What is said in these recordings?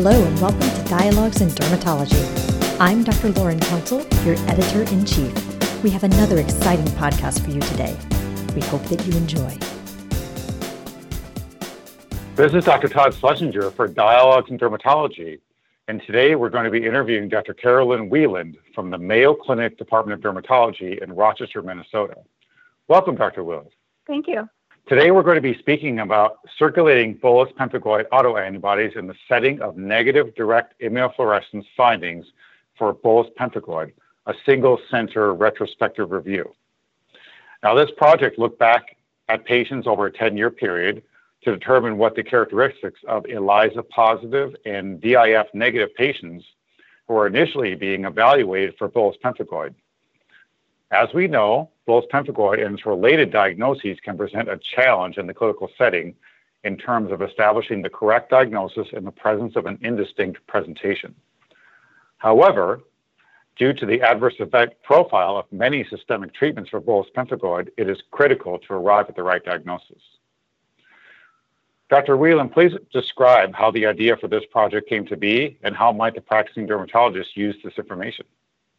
Hello and welcome to Dialogues in Dermatology. I'm Dr. Lauren Council, your editor in chief. We have another exciting podcast for you today. We hope that you enjoy. This is Dr. Todd Schlesinger for Dialogues in Dermatology, and today we're going to be interviewing Dr. Carilyn Wieland from the Mayo Clinic Department of Dermatology in Rochester, Minnesota. Welcome, Dr. Wieland. Thank you. Today we're going to be speaking about circulating bullous pemphigoid autoantibodies in the setting of negative direct immunofluorescence findings for bullous pemphigoid, a single center retrospective review. Now, this project looked back at patients over a 10 year period to determine what the characteristics of ELISA positive and DIF negative patients who were initially being evaluated for bullous pemphigoid. As we know, bullous pemphigoid and its related diagnoses can present a challenge in the clinical setting in terms of establishing the correct diagnosis in the presence of an indistinct presentation. However, due to the adverse effect profile of many systemic treatments for bullous pemphigoid, it is critical to arrive at the right diagnosis. Dr. Wieland, please describe how the idea for this project came to be and how might the practicing dermatologist use this information?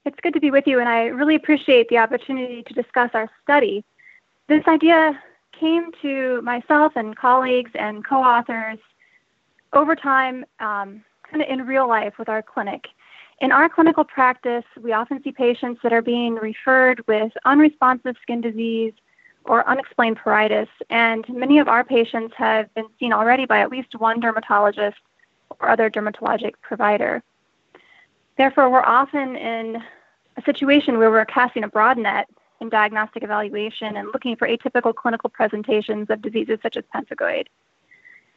It's good to be with you, and I really appreciate the opportunity to discuss our study. This idea came to myself and colleagues and co authors over time, um, kind of in real life with our clinic. In our clinical practice, we often see patients that are being referred with unresponsive skin disease or unexplained pruritus, and many of our patients have been seen already by at least one dermatologist or other dermatologic provider. Therefore, we're often in a situation where we're casting a broad net in diagnostic evaluation and looking for atypical clinical presentations of diseases such as pemphigoid.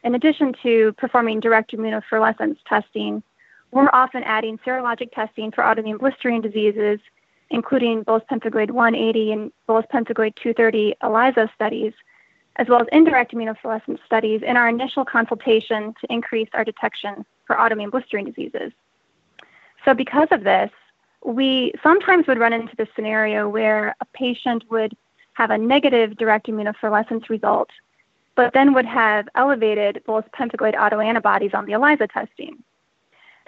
In addition to performing direct immunofluorescence testing, we're often adding serologic testing for autoimmune blistering diseases, including bullous pemphigoid 180 and bullous pemphigoid 230 ELISA studies, as well as indirect immunofluorescence studies in our initial consultation to increase our detection for autoimmune blistering diseases. So, because of this, we sometimes would run into the scenario where a patient would have a negative direct immunofluorescence result, but then would have elevated bullous pemphigoid autoantibodies on the ELISA testing.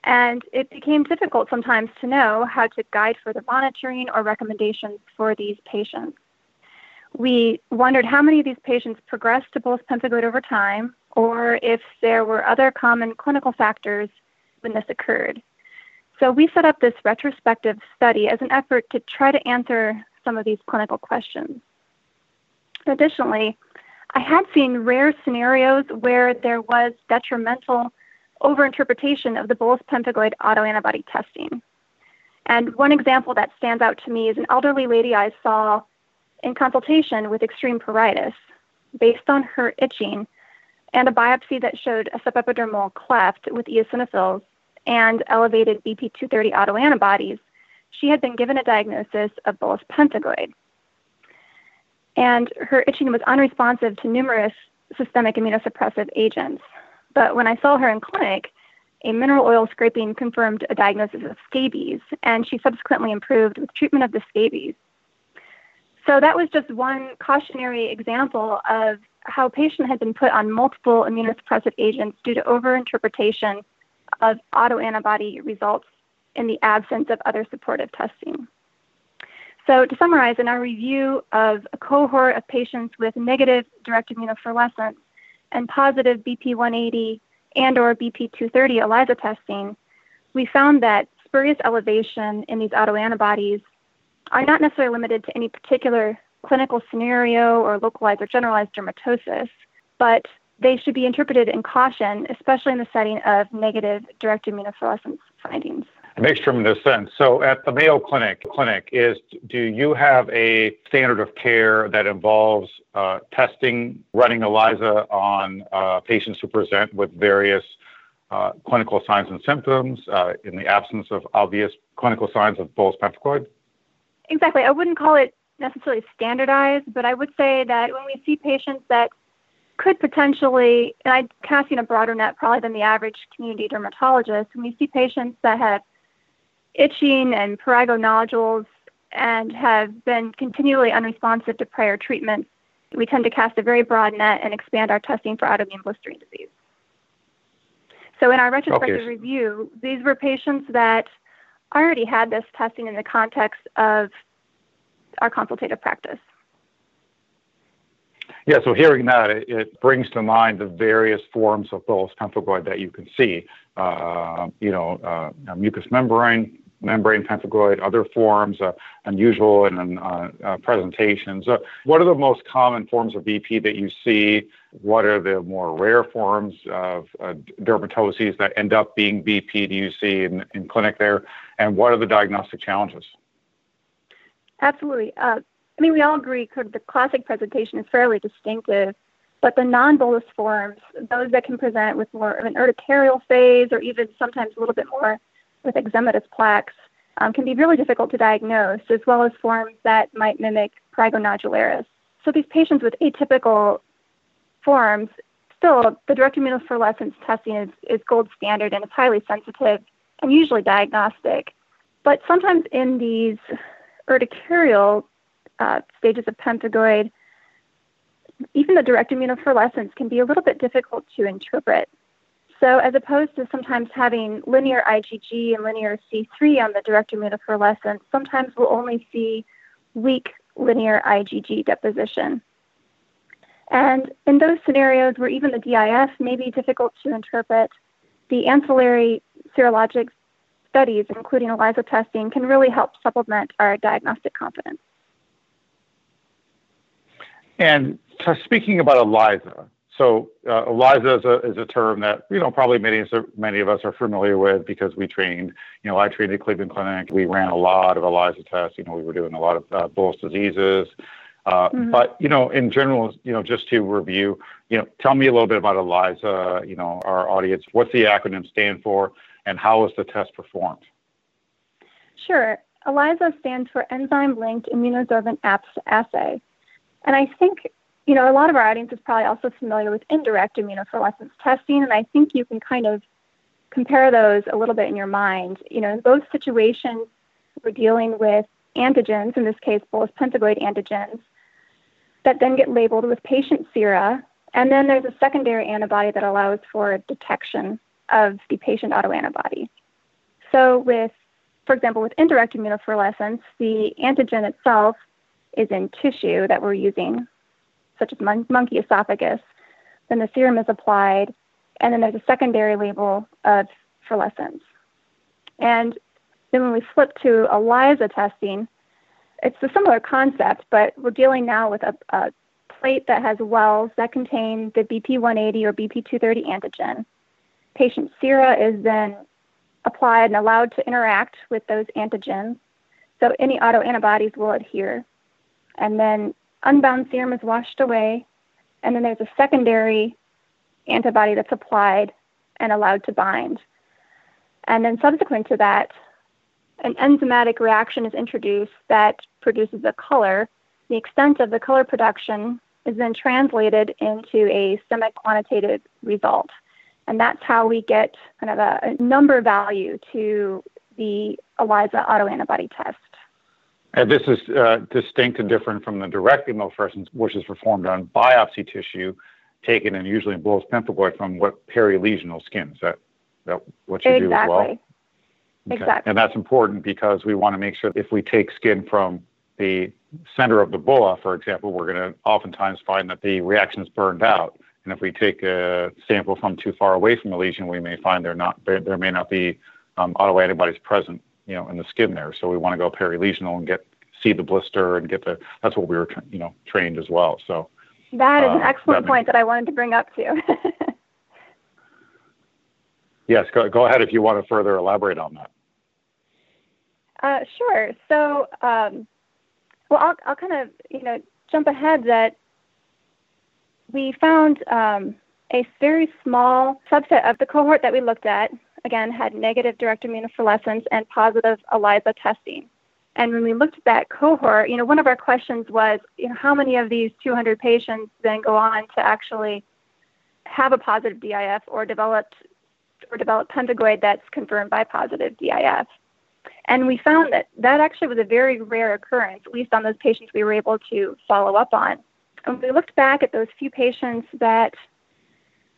And it became difficult sometimes to know how to guide further monitoring or recommendations for these patients. We wondered how many of these patients progressed to bullous pemphigoid over time, or if there were other common clinical factors when this occurred. So we set up this retrospective study as an effort to try to answer some of these clinical questions. Additionally, I had seen rare scenarios where there was detrimental overinterpretation of the bullous pemphigoid autoantibody testing. And one example that stands out to me is an elderly lady I saw in consultation with extreme pruritus based on her itching and a biopsy that showed a subepidermal cleft with eosinophils and elevated BP230 autoantibodies, she had been given a diagnosis of bullous pemphigoid. And her itching was unresponsive to numerous systemic immunosuppressive agents. But when I saw her in clinic, a mineral oil scraping confirmed a diagnosis of scabies, and she subsequently improved with treatment of the scabies. So that was just one cautionary example of how a patient had been put on multiple immunosuppressive agents due to overinterpretation of autoantibody results in the absence of other supportive testing. So, to summarize, in our review of a cohort of patients with negative direct immunofluorescence and positive BP180 and or BP230 ELISA testing, we found that spurious elevation in these autoantibodies are not necessarily limited to any particular clinical scenario or localized or generalized dermatosis, but they should be interpreted in caution, especially in the setting of negative direct immunofluorescence findings. It makes tremendous sense. So, at the Mayo Clinic, clinic is do you have a standard of care that involves uh, testing, running ELISA on uh, patients who present with various uh, clinical signs and symptoms uh, in the absence of obvious clinical signs of bullous pemphigoid? Exactly. I wouldn't call it necessarily standardized, but I would say that when we see patients that could potentially, and I'm casting a broader net probably than the average community dermatologist, when we see patients that have itching and prurigo nodules and have been continually unresponsive to prior treatments, we tend to cast a very broad net and expand our testing for autoimmune blistering disease. So in our retrospective Okay. review, these were patients that already had this testing in the context of our consultative practice. Yeah, so hearing that, it, it brings to mind the various forms of bullous pemphigoid that you can see. Uh, you know, uh, mucous membrane, membrane pemphigoid, other forms, uh, unusual and uh, uh, presentations. Uh, what are the most common forms of BP that you see? What are the more rare forms of uh, dermatoses that end up being BP do you see in, in clinic there? And what are the diagnostic challenges? Absolutely. Uh, I mean, we all agree the classic presentation is fairly distinctive, but the non-bullous forms, those that can present with more of an urticarial phase or even sometimes a little bit more with eczematous plaques, um, can be really difficult to diagnose, as well as forms that might mimic prurigo. So these patients with atypical forms, still the direct immunofluorescence testing is, is gold standard and it's highly sensitive and usually diagnostic. But sometimes in these urticarial uh, stages of pemphigoid, even the direct immunofluorescence can be a little bit difficult to interpret. So, as opposed to sometimes having linear IgG and linear C3 on the direct immunofluorescence, sometimes we'll only see weak linear IgG deposition. And in those scenarios where even the DIF may be difficult to interpret, the ancillary serologic studies, including ELISA testing, can really help supplement our diagnostic confidence. And speaking about ELISA, so uh, ELISA is a, is a term that you know probably many many of us are familiar with because we trained. You know, I trained at Cleveland Clinic. We ran a lot of ELISA tests. You know, we were doing a lot of uh, bullous diseases. Uh, mm-hmm. But you know, in general, you know, just to review, you know, tell me a little bit about ELISA. You know, our audience. What's the acronym stand for, and how is the test performed? Sure. ELISA stands for Enzyme-Linked Immunosorbent Assay. And I think, you know, a lot of our audience is probably also familiar with indirect immunofluorescence testing, and I think you can kind of compare those a little bit in your mind. You know, in both situations, we're dealing with antigens, in this case, bullous pemphigoid antigens, that then get labeled with patient sera, and then there's a secondary antibody that allows for detection of the patient autoantibody. So with, for example, with indirect immunofluorescence, the antigen itself is in tissue that we're using, such as mon- monkey esophagus. Then the serum is applied, and then there's a secondary label of fluorescence. And then when we flip to ELISA testing, it's a similar concept, but we're dealing now with a, a plate that has wells that contain the BP180 or BP230 antigen. Patient sera is then applied and allowed to interact with those antigens. So any autoantibodies will adhere and then unbound serum is washed away, and then there's a secondary antibody that's applied and allowed to bind. And then subsequent to that, an enzymatic reaction is introduced that produces a color. The extent of the color production is then translated into a semi-quantitative result. And that's how we get kind of a, a number value to the ELISA autoantibody test. And this is uh, distinct and different from the direct immunofluorescence, which is performed on biopsy tissue taken and usually in bullous pemphigoid from what perilesional skin. Is that, that what you exactly. do as well? Okay. Exactly. And that's important because we want to make sure if we take skin from the center of the bulla, for example, we're going to oftentimes find that the reaction is burned out. And if we take a sample from too far away from the lesion, we may find there not there may not be um, autoantibodies present you know, in the skin there. So we want to go perilesional and get see the blister and get the. That's what we were, you know, trained as well. So that is uh, an excellent that point that I wanted to bring up too. yes, go go ahead if you want to further elaborate on that. Uh, sure. So, um, well, I'll I'll kind of you know jump ahead that we found um, a very small subset of the cohort that we looked at again, had negative direct immunofluorescence and positive ELISA testing. And when we looked at that cohort, you know, one of our questions was, you know, how many of these 200 patients then go on to actually have a positive DIF or developed or develop pemphigoid that's confirmed by positive DIF? And we found that that actually was a very rare occurrence, at least on those patients we were able to follow up on. And we looked back at those few patients that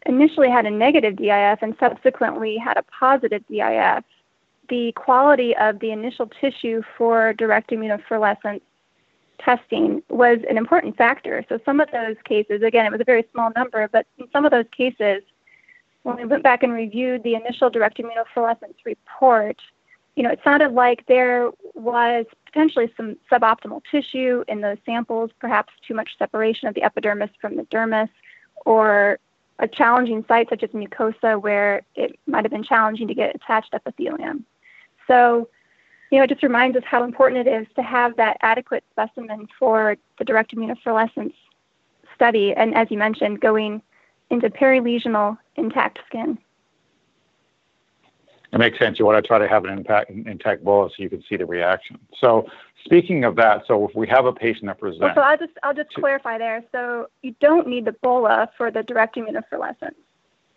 initially had a negative DIF and subsequently had a positive DIF, the quality of the initial tissue for direct immunofluorescence testing was an important factor. So some of those cases, again, it was a very small number, but in some of those cases, when we went back and reviewed the initial direct immunofluorescence report, you know, it sounded like there was potentially some suboptimal tissue in those samples, perhaps too much separation of the epidermis from the dermis, or a challenging site such as mucosa where it might have been challenging to get attached epithelium. So, you know, it just reminds us how important it is to have that adequate specimen for the direct immunofluorescence study. And as you mentioned, going into perilesional intact skin. It makes sense. You want to try to have an impact, intact bulla so you can see the reaction. So speaking of that, so if we have a patient that presents. Well, so I'll just I'll just to, clarify there. So you don't need the bulla for the direct immunofluorescence.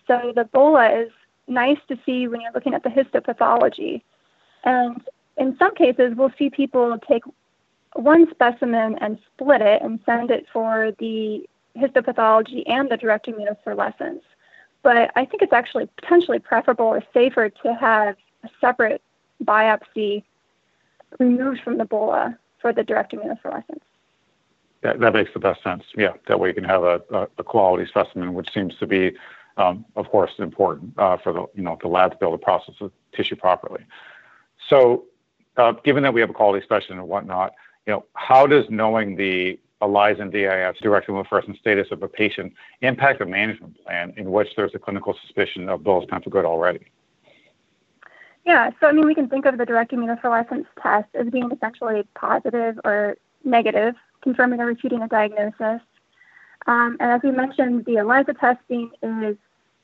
So the bulla is nice to see when you're looking at the histopathology. And in some cases, we'll see people take one specimen and split it and send it for the histopathology and the direct immunofluorescence. But I think it's actually potentially preferable or safer to have a separate biopsy removed from the bulla for the direct immunofluorescence. That, that makes the best sense. Yeah, that way you can have a, a, a quality specimen, which seems to be, um, of course, important uh, for the you know the lab to be able to process the tissue properly. So, uh, given that we have a quality specimen and whatnot, you know, how does knowing the ELISA and DIF, direct immunofluorescence status of a patient, impact a management plan in which there's a clinical suspicion of bullous pemphigoid already? Yeah, so I mean, we can think of the direct immunofluorescence test as being essentially positive or negative, confirming or refuting a diagnosis. Um, and as we mentioned, the ELISA testing is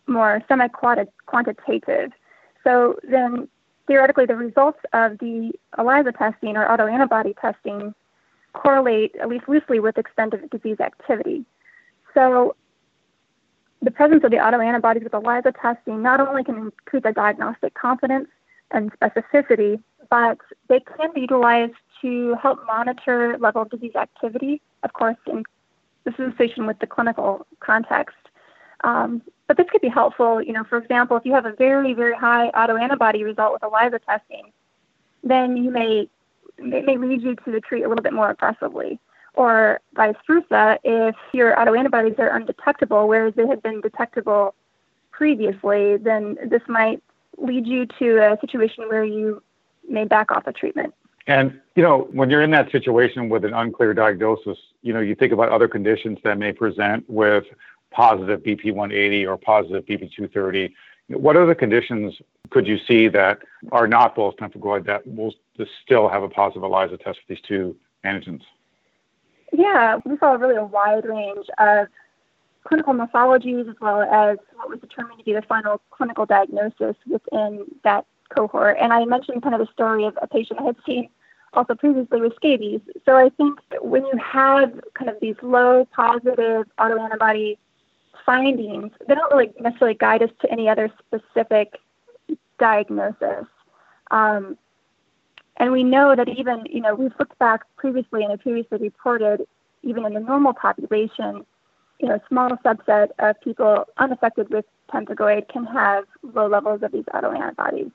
more semi-quantitative. So then, theoretically, the results of the ELISA testing or autoantibody testing correlate, at least loosely, with extent of disease activity. So the presence of the autoantibodies with ELISA testing not only can increase the diagnostic confidence and specificity, but they can be utilized to help monitor level of disease activity, of course, in association with the clinical context. Um, but this could be helpful, you know, for example, if you have a very, very high autoantibody result with ELISA testing, then you may it may lead you to the treat a little bit more aggressively. Or vice versa, if your autoantibodies are undetectable, whereas they had been detectable previously, then this might lead you to a situation where you may back off a treatment. And, you know, when you're in that situation with an unclear diagnosis, you know, you think about other conditions that may present with positive BP 180 or positive BP 230. What other conditions could you see that are not bullous pemphigoid that will still have a positive ELISA test for these two antigens? Yeah, we saw really a wide range of clinical morphologies as well as what was determined to be the final clinical diagnosis within that cohort. And I mentioned kind of the story of a patient I had seen also previously with scabies. So I think when you have kind of these low positive autoantibody findings, they don't really necessarily guide us to any other specific diagnosis. Um, and we know that even, you know, we've looked back previously and have previously reported, even in the normal population, you know, a small subset of people unaffected with pemphigoid can have low levels of these autoantibodies.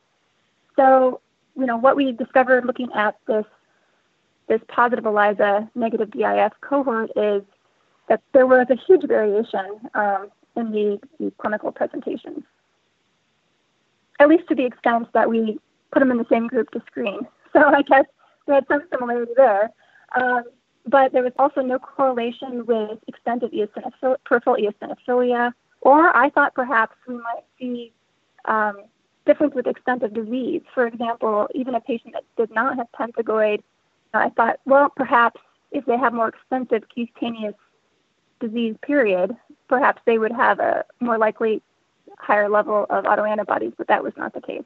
So, you know, what we discovered looking at this this positive ELISA negative DIF cohort is that there was a huge variation um, in the, the, clinical presentations, at least to the extent that we put them in the same group to screen. So I guess we had some similarity there. Um, but there was also no correlation with extent of eosinophil- peripheral eosinophilia, or I thought perhaps we might see um, difference with extent of disease. For example, even a patient that did not have pemphigoid, I thought, well, perhaps if they have more extensive cutaneous disease period, perhaps they would have a more likely higher level of autoantibodies, but that was not the case.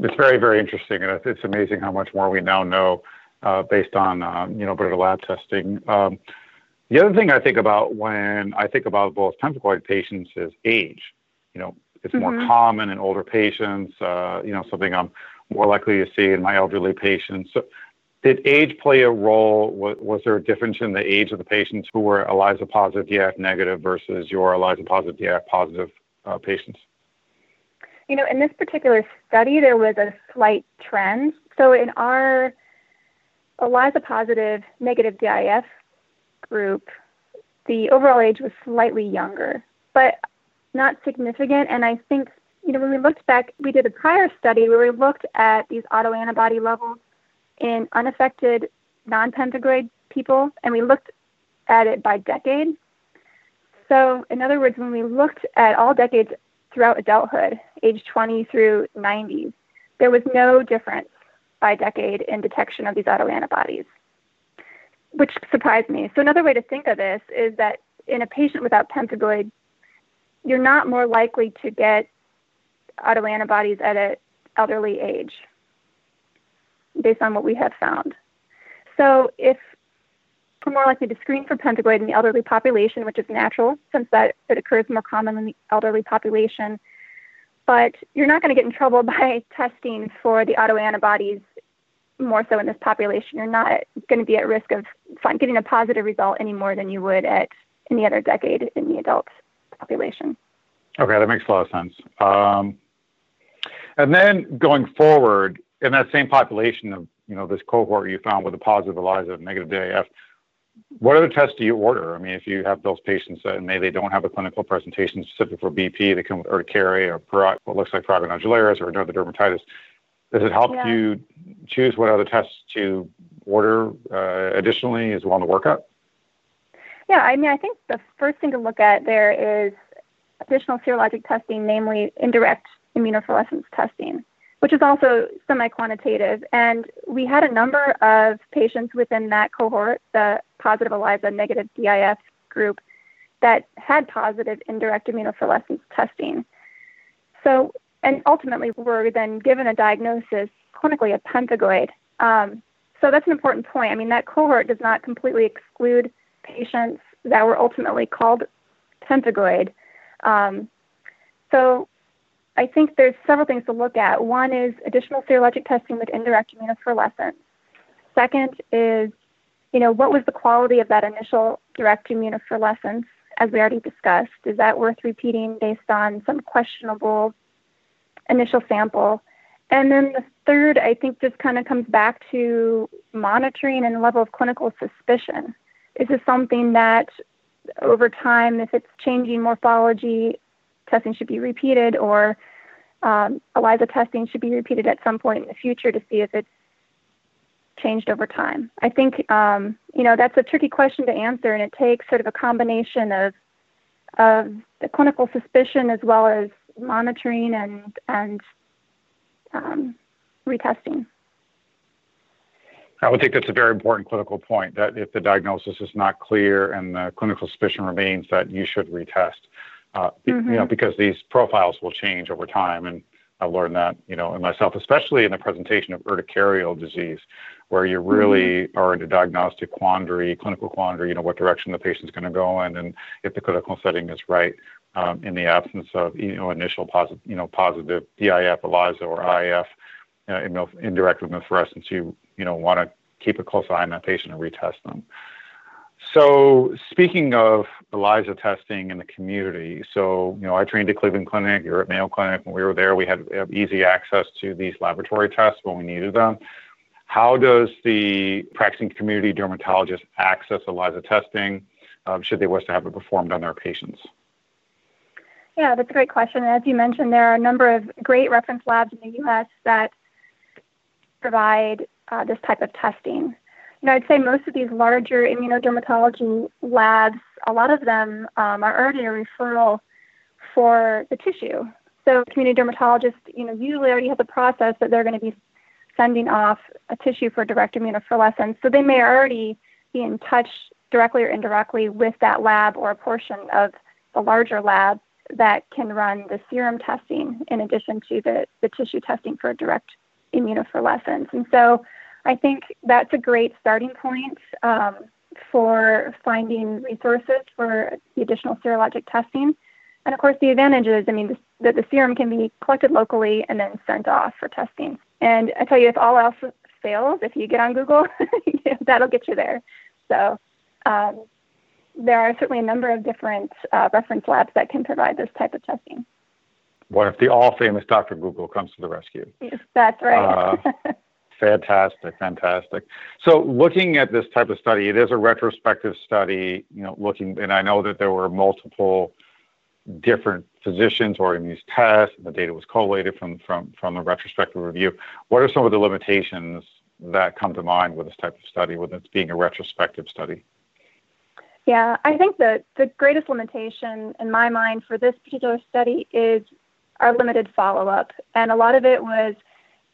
It's very, very interesting, and it's amazing how much more we now know uh, based on uh, you know better lab testing. Um, the other thing I think about when I think about bullous pemphigoid patients is age. You know, it's mm-hmm. more common in older patients. Uh, you know, something I'm more likely to see in my elderly patients. So, Did age play a role? Was, there a difference in the age of the patients who were ELISA positive, DIF negative versus your ELISA positive, DIF positive uh, patients? You know, in this particular study, there was a slight trend. So in our ELISA positive, negative DIF group, the overall age was slightly younger, but not significant. And I think, you know, when we looked back, we did a prior study where we looked at these autoantibody levels in unaffected non pemphigoid people, and we looked at it by decade. So, in other words, when we looked at all decades throughout adulthood, age 20 through 90s, there was no difference by decade in detection of these autoantibodies, which surprised me. So, another way to think of this is that in a patient without pemphigoid, you're not more likely to get autoantibodies at an elderly age based on what we have found. So if we're more likely to screen for pemphigoid in the elderly population, which is natural since that it occurs more common in the elderly population, but you're not going to get in trouble by testing for the autoantibodies more so in this population. You're not going to be at risk of getting a positive result any more than you would at any other decade in the adult population. Okay, that makes a lot of sense. Um, and then going forward, in that same population of you know this cohort you found with a positive ELISA and negative DIF, what other tests do you order? I mean, if you have those patients that maybe they don't have a clinical presentation specific for BP, they come with urticaria or what looks like prurigo nodularis or another dermatitis. Does it help yeah. you choose what other tests to order uh, additionally as well in the workup? Yeah, I mean, I think the first thing to look at there is additional serologic testing, namely indirect immunofluorescence testing which is also semi-quantitative. And we had a number of patients within that cohort, the positive ELISA, negative DIF group, that had positive indirect immunofluorescence testing. So, and ultimately were then given a diagnosis clinically of pemphigoid. Um, so that's an important point. I mean, that cohort does not completely exclude patients that were ultimately called pemphigoid. Um, so I think there's several things to look at. One is additional serologic testing with indirect immunofluorescence. Second is, you know, what was the quality of that initial direct immunofluorescence, as we already discussed? Is that worth repeating based on some questionable initial sample? And then the third, I think, just kind of comes back to monitoring and level of clinical suspicion. Is this something that over time, if it's changing morphology, testing should be repeated or um, ELISA testing should be repeated at some point in the future to see if it's changed over time. I think um, you know that's a tricky question to answer, and it takes sort of a combination of of the clinical suspicion as well as monitoring and and um, retesting. I would think that's a very important clinical point that if the diagnosis is not clear and the clinical suspicion remains, that you should retest uh, mm-hmm. you know, mm-hmm. because these profiles will change over time. And I've learned that, you know, in myself, especially in the presentation of urticarial disease, where you really mm-hmm. are in a diagnostic quandary, clinical quandary, you know, what direction the patient's going to go in, and if the clinical setting is right. Um, in the absence of you know initial positive you know positive DIF, ELISA, or IF, uh, indirect immunofluorescence, you you know want to keep a close eye on that patient and retest them. So speaking of ELISA testing in the community, so you know I trained at Cleveland Clinic, you're at Mayo Clinic. When we were there, we had easy access to these laboratory tests when we needed them. How does the practicing community dermatologist access ELISA testing? Um, should they wish to have it performed on their patients? Yeah, that's a great question. As you mentioned, there are a number of great reference labs in the U.S. that provide uh, this type of testing you know, I'd say most of these larger immunodermatology labs, a lot of them um, are already a referral for the tissue. So community dermatologists, you know, usually already have the process that they're going to be sending off a tissue for direct immunofluorescence. So they may already be in touch directly or indirectly with that lab or a portion of the larger lab that can run the serum testing in addition to the, the tissue testing for direct immunofluorescence. And so I think that's a great starting point um, for finding resources for the additional serologic testing. And of course, the advantage is, I mean, that the serum can be collected locally and then sent off for testing. And I tell you, if all else fails, if you get on Google, that'll get you there. So um, there are certainly a number of different uh, reference labs that can provide this type of testing. What if the all famous Dr. Google comes to the rescue? Yes, that's right. uh, fantastic, fantastic. So, looking at this type of study, it is a retrospective study. You know, looking, and I know that there were multiple different physicians ordering these tests, and the data was collated from from from the retrospective review. What are some of the limitations that come to mind with this type of study, with it being a retrospective study? Yeah, I think the the greatest limitation in my mind for this particular study is our limited follow up, and a lot of it was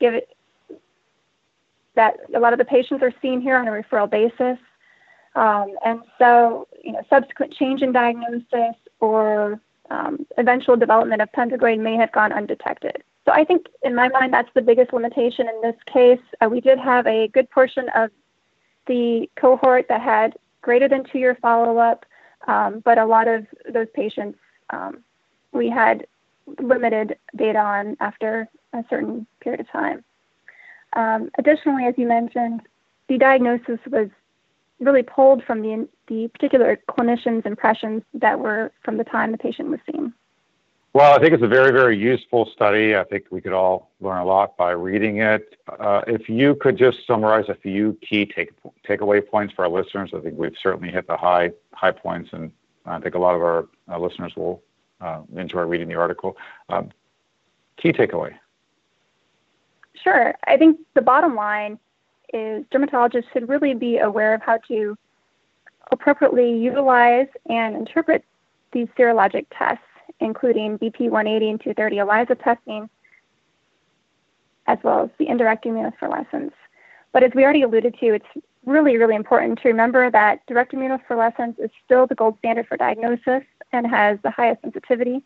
give it that a lot of the patients are seen here on a referral basis, um, and so you know subsequent change in diagnosis or um, eventual development of pemphigoid may have gone undetected. So I think in my mind that's the biggest limitation in this case. Uh, we did have a good portion of the cohort that had greater than two year follow up, um, but a lot of those patients um, we had limited data on after a certain period of time. Um, additionally, as you mentioned, the diagnosis was really pulled from the, the particular clinician's impressions that were from the time the patient was seen. Well, I think it's a very, very useful study. I think we could all learn a lot by reading it. Uh, if you could just summarize a few key take takeaway points for our listeners, I think we've certainly hit the high high points, and I think a lot of our uh, listeners will uh, enjoy reading the article. Um, key takeaway. Sure. I think the bottom line is dermatologists should really be aware of how to appropriately utilize and interpret these serologic tests, including BP 180 and 230 ELISA testing, as well as the indirect immunofluorescence. But as we already alluded to, it's really, really important to remember that direct immunofluorescence is still the gold standard for diagnosis and has the highest sensitivity.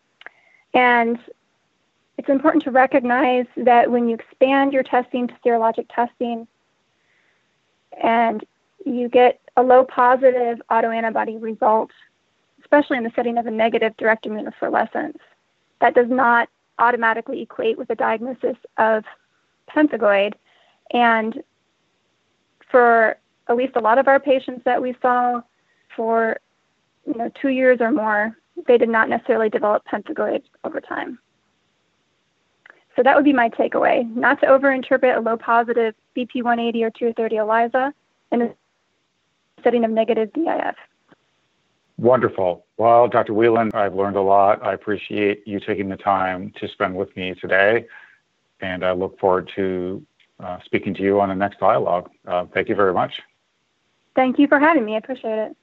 And it's important to recognize that when you expand your testing to serologic testing and you get a low positive autoantibody result, especially in the setting of a negative direct immunofluorescence, that does not automatically equate with a diagnosis of pemphigoid. And for at least a lot of our patients that we saw for you know two years or more, they did not necessarily develop pemphigoid over time. So that would be my takeaway, not to overinterpret a low positive BP 180 or 230 ELISA in a setting of negative DIF. Wonderful. Well, Dr. Wieland, I've learned a lot. I appreciate you taking the time to spend with me today, and I look forward to uh, speaking to you on the next dialogue. Uh, thank you very much. Thank you for having me. I appreciate it.